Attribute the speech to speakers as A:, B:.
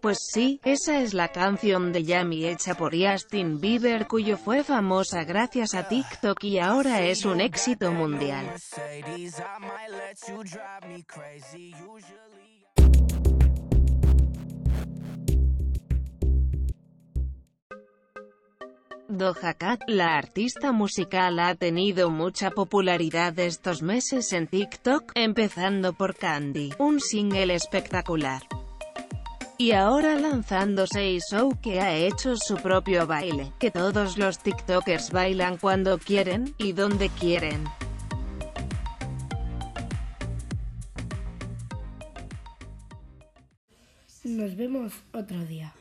A: Pues sí, esa es la canción de Yami hecha por Justin Bieber cuyo fue famosa gracias a TikTok y ahora es un éxito mundial. Doja Cat, la artista musical ha tenido mucha popularidad estos meses en TikTok, empezando por Candy, un single espectacular. Y ahora lanzando Show que ha hecho su propio baile, que todos los TikTokers bailan cuando quieren, y donde quieren.
B: Nos vemos otro día.